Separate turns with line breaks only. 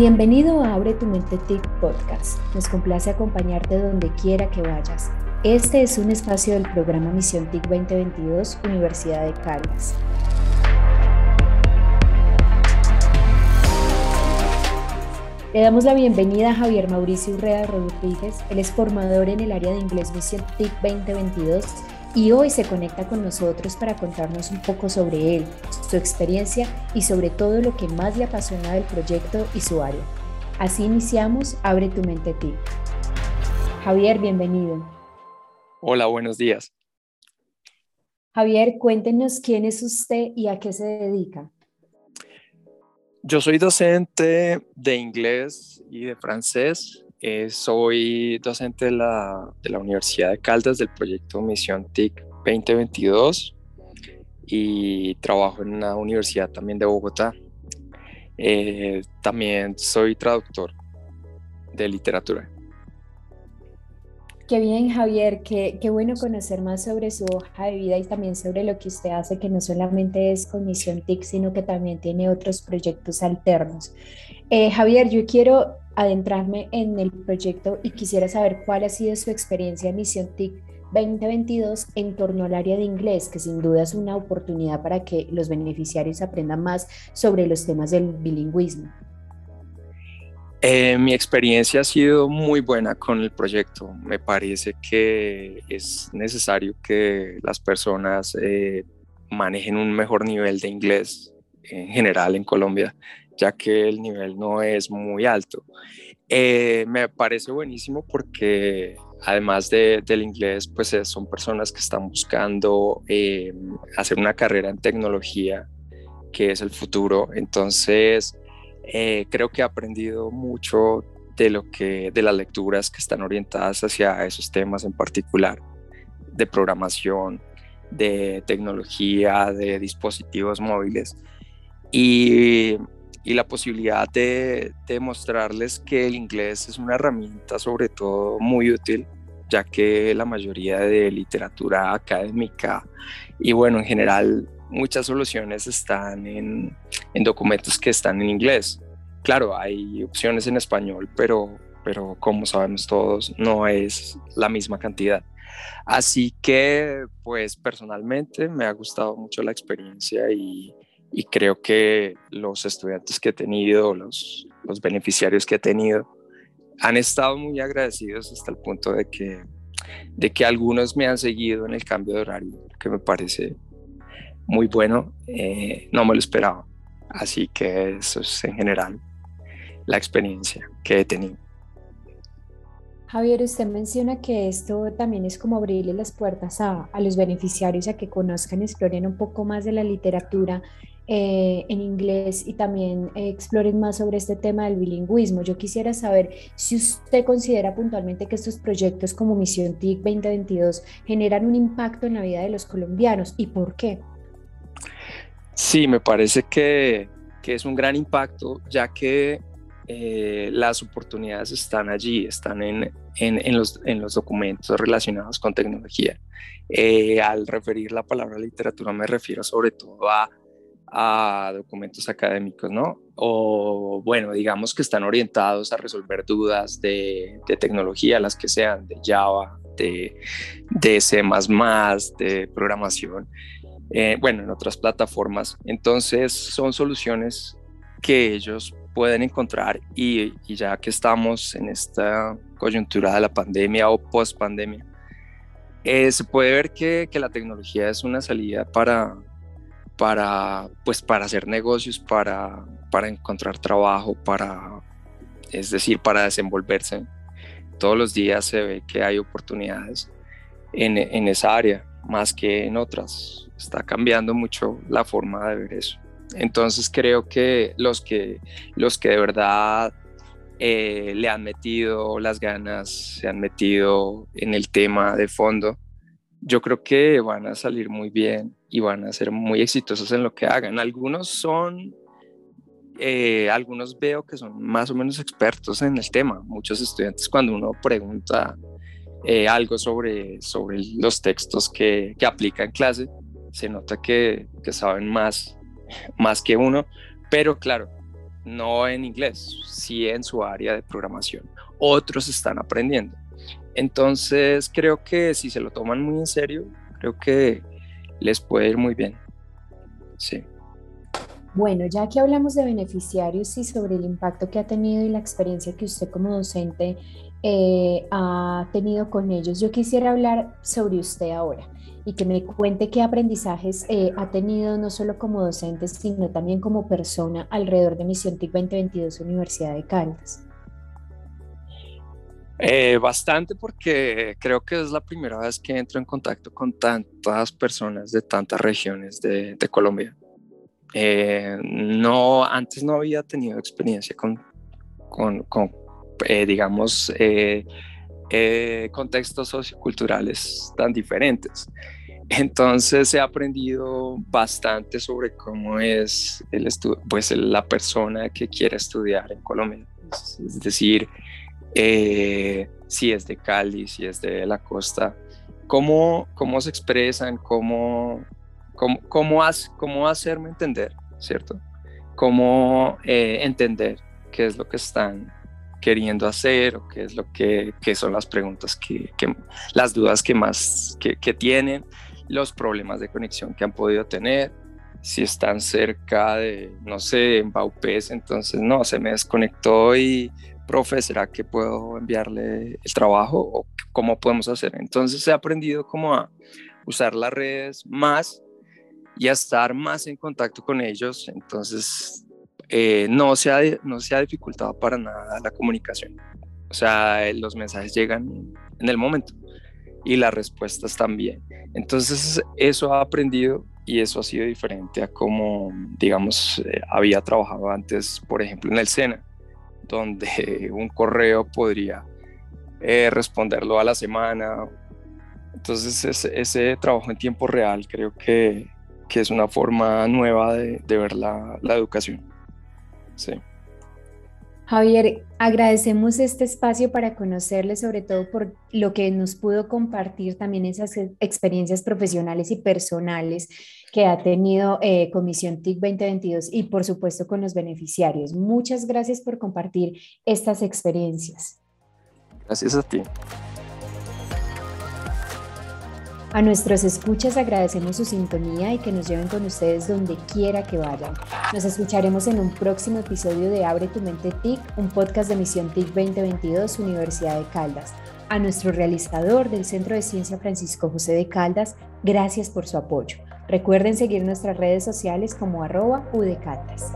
Bienvenido a Abre tu Mente TIC Podcast. Nos complace acompañarte donde quiera que vayas. Este es un espacio del programa Misión TIC 2022 Universidad de Caldas. Le damos la bienvenida a Javier Mauricio Urrea Rodríguez. Él es formador en el área de inglés Misión TIC 2022 y hoy se conecta con nosotros para contarnos un poco sobre él, su experiencia y sobre todo lo que más le apasiona del proyecto y su área. Así iniciamos Abre tu mente ti. Javier, bienvenido.
Hola, buenos días.
Javier, cuéntenos quién es usted y a qué se dedica.
Yo soy docente de inglés y de francés eh, soy docente de la, de la, Universidad de Caldas del proyecto Misión TIC 2022 y trabajo en una universidad también de Bogotá. Eh, también soy traductor de literatura.
Qué bien, Javier, qué, bueno conocer más sobre su hoja de vida y también sobre lo que usted hace, que no solamente es con Misión TIC, sino que también tiene otros proyectos alternos. Eh, Javier, yo quiero adentrarme en el proyecto y quisiera saber cuál ha sido su experiencia en Misión TIC 2022 en torno al área de inglés, que sin duda es una oportunidad para que los beneficiarios aprendan más sobre los temas del bilingüismo.
Eh, mi experiencia ha sido muy buena con el proyecto. Me parece que es necesario que las personas eh, manejen un mejor nivel de inglés en general en Colombia ya que el nivel no es muy alto. Eh, me parece buenísimo porque además del inglés, pues eh, son personas que están buscando eh, hacer una carrera en tecnología, que es el futuro. Entonces, creo que he aprendido mucho de lo que de las lecturas que están orientadas hacia esos temas en particular, de programación, de tecnología, de dispositivos móviles. Y y la posibilidad de, demostrarles que el inglés es una herramienta sobre todo muy útil, ya que la mayoría de literatura académica y bueno, en general muchas soluciones están en, en documentos que están en inglés. Claro, hay opciones en español, pero, pero como sabemos todos, no es la misma cantidad. Así que, pues personalmente me ha gustado mucho la experiencia y, y creo que los estudiantes que he tenido, los, los beneficiarios que he tenido, han estado muy agradecidos hasta el punto de que, de que algunos me han seguido en el cambio de horario, que me parece muy bueno, eh, no me lo esperaba. Así que eso es en general la experiencia que he tenido.
Javier, usted menciona que esto también es como abrirle las puertas a, a los beneficiarios a que conozcan, exploren un poco más de la literatura eh, en inglés y también eh, exploren más sobre este tema del bilingüismo. Yo quisiera saber si usted considera puntualmente que estos proyectos como Misión TIC 2022 generan un impacto en la vida de los colombianos y por qué.
Sí, me parece que, que es un gran impacto, ya que eh, las oportunidades están allí, están en, en, en, los, en los, documentos relacionados con tecnología. al referir la palabra literatura me refiero sobre todo a a documentos académicos, ¿no? O bueno, digamos que están orientados a resolver dudas de, tecnología, las que sean, de Java, de, de C, de programación, eh, bueno, en otras plataformas. Entonces, son soluciones que ellos pueden encontrar y, ya que estamos en esta coyuntura de la pandemia o post pandemia, eh, se puede ver que, que la tecnología es una salida para, para, pues, para hacer negocios, para, para encontrar trabajo, para, es decir, para desenvolverse. Todos los días se ve que hay oportunidades en, en esa área, más que en otras. Está cambiando mucho la forma de ver eso. Entonces creo que los que, los que de verdad eh, le han metido las ganas, se han metido en el tema de fondo, yo creo que van a salir muy bien y van a ser muy exitosos en lo que hagan. Algunos son, eh, algunos veo que son más o menos expertos en el tema. Muchos estudiantes cuando uno pregunta eh, algo sobre, sobre los textos que, que aplica en clase, se nota que, que saben más, más que uno, pero claro, no en inglés, sí en su área de programación. Otros están aprendiendo. Entonces creo que si se lo toman muy en serio, creo que les puede ir muy bien. Sí.
Bueno, ya que hablamos de beneficiarios y sobre el impacto que ha tenido y la experiencia que usted como docente eh, ha tenido con ellos, yo quisiera hablar sobre usted ahora y que me cuente qué aprendizajes eh, ha tenido no solo como docente, sino también como persona alrededor de Misión TIC 2022 Universidad de Caldas.
Eh, bastante porque creo que es la primera vez que entro en contacto con tantas personas de tantas regiones de, Colombia. Eh, no, antes no había tenido experiencia con, con, digamos, contextos socioculturales tan diferentes. Entonces he aprendido bastante sobre cómo es el pues la persona que quiere estudiar en Colombia. Es decir, eh, si es de Cali, si es de la costa, cómo, cómo se expresan, cómo, cómo, cómo, hacerme entender, ¿cierto? Cómo eh, entender qué es lo que están queriendo hacer o qué es lo que, son las preguntas que, las dudas que más que, que tienen los problemas de conexión que han podido tener, si están cerca de, no sé, en Baupés, entonces no, se me desconectó y, profe, ¿será que puedo enviarle el trabajo o cómo podemos hacer? Entonces he aprendido como a usar las redes más y a estar más en contacto con ellos, entonces eh, no, se ha, no se ha dificultado para nada la comunicación. O sea, los mensajes llegan en el momento y las respuestas también. Entonces eso ha aprendido y eso ha sido diferente a como, digamos, eh, había trabajado antes, por ejemplo, en el SENA, donde un correo podría eh, responderlo a la semana. Entonces ese, ese, trabajo en tiempo real creo que, que es una forma nueva de, de ver la, la educación. Sí.
Javier, agradecemos este espacio para conocerle, sobre todo por lo que nos pudo compartir también esas experiencias profesionales y personales que ha tenido eh, Comisión TIC 2022 y por supuesto con los beneficiarios. Muchas gracias por compartir estas experiencias.
Gracias a ti.
A nuestros escuchas agradecemos su sintonía y que nos lleven con ustedes donde quiera que vayan. Nos escucharemos en un próximo episodio de Abre tu mente TIC, un podcast de Misión TIC 2022 Universidad de Caldas. A nuestro realizador del Centro de Ciencia Francisco José de Caldas, gracias por su apoyo. Recuerden seguir nuestras redes sociales como arroba udecaldas.